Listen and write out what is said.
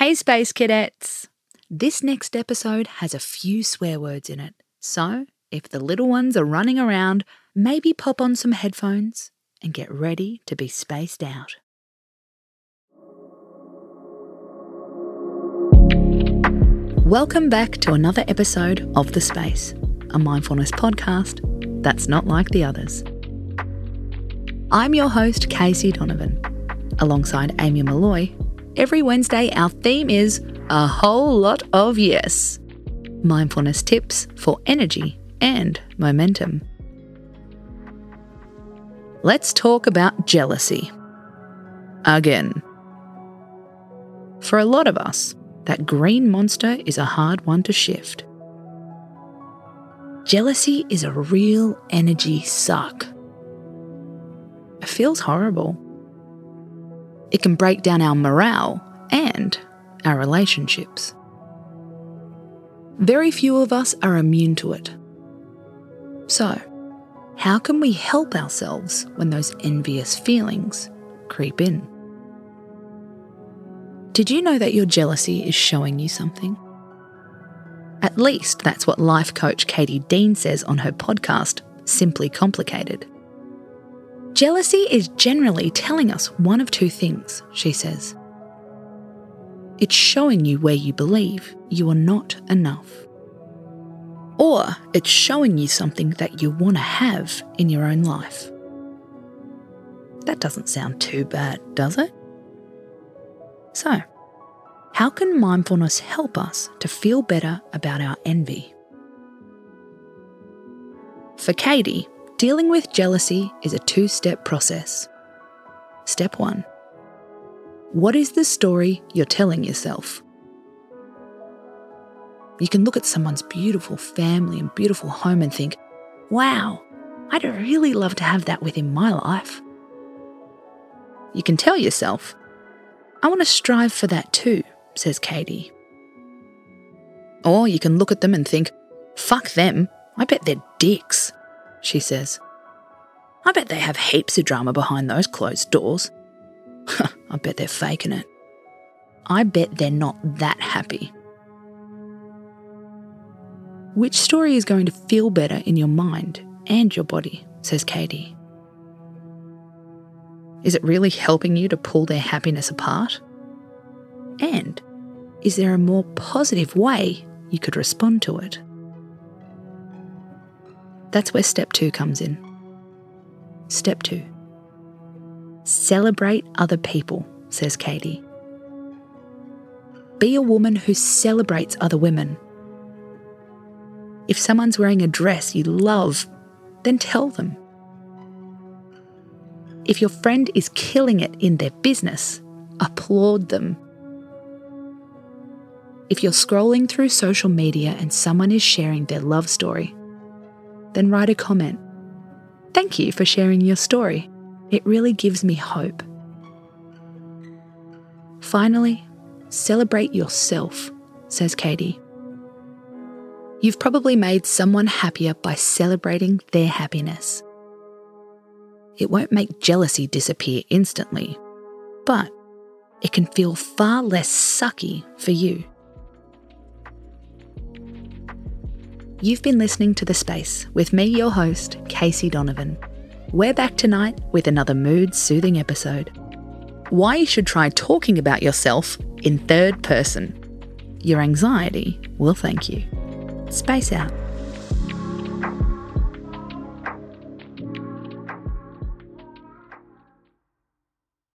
Hey, Space Cadets! This next episode has a few swear words in it, so if the little ones are running around, maybe pop on some headphones and get ready to be spaced out. Welcome back to another episode of The Space, a mindfulness podcast that's not like the others. I'm your host, Casey Donovan. Alongside Amy Molloy, every Wednesday our theme is a whole lot of yes. Mindfulness tips for energy and momentum. Let's talk about jealousy. Again. For a lot of us, that green monster is a hard one to shift. Jealousy is a real energy suck. It feels horrible. It can break down our morale and our relationships. Very few of us are immune to it. So, how can we help ourselves when those envious feelings creep in? Did you know that your jealousy is showing you something? At least that's what life coach Katie Dean says on her podcast, Simply Complicated. Jealousy is generally telling us one of two things, she says. It's showing you where you believe you are not enough. Or it's showing you something that you want to have in your own life. That doesn't sound too bad, does it? So, how can mindfulness help us to feel better about our envy? For Katie, dealing with jealousy is a two step process. Step one What is the story you're telling yourself? You can look at someone's beautiful family and beautiful home and think, wow, I'd really love to have that within my life. You can tell yourself, I want to strive for that too, says Katie. Or you can look at them and think, fuck them, I bet they're dicks, she says. I bet they have heaps of drama behind those closed doors. I bet they're faking it. I bet they're not that happy. Which story is going to feel better in your mind and your body, says Katie. Is it really helping you to pull their happiness apart? And is there a more positive way you could respond to it? That's where step two comes in. Step two celebrate other people, says Katie. Be a woman who celebrates other women if someone's wearing a dress you love, then tell them. If your friend is killing it in their business, applaud them. If you're scrolling through social media and someone is sharing their love story, then write a comment. Thank you for sharing your story. It really gives me hope. Finally, celebrate yourself, says Katie. You've probably made someone happier by celebrating their happiness. It won't make jealousy disappear instantly, but it can feel far less sucky for you. You've been listening to The Space with me, your host, Casey Donovan. We're back tonight with another mood soothing episode. Why you should try talking about yourself in third person. Your anxiety will thank you. Space out.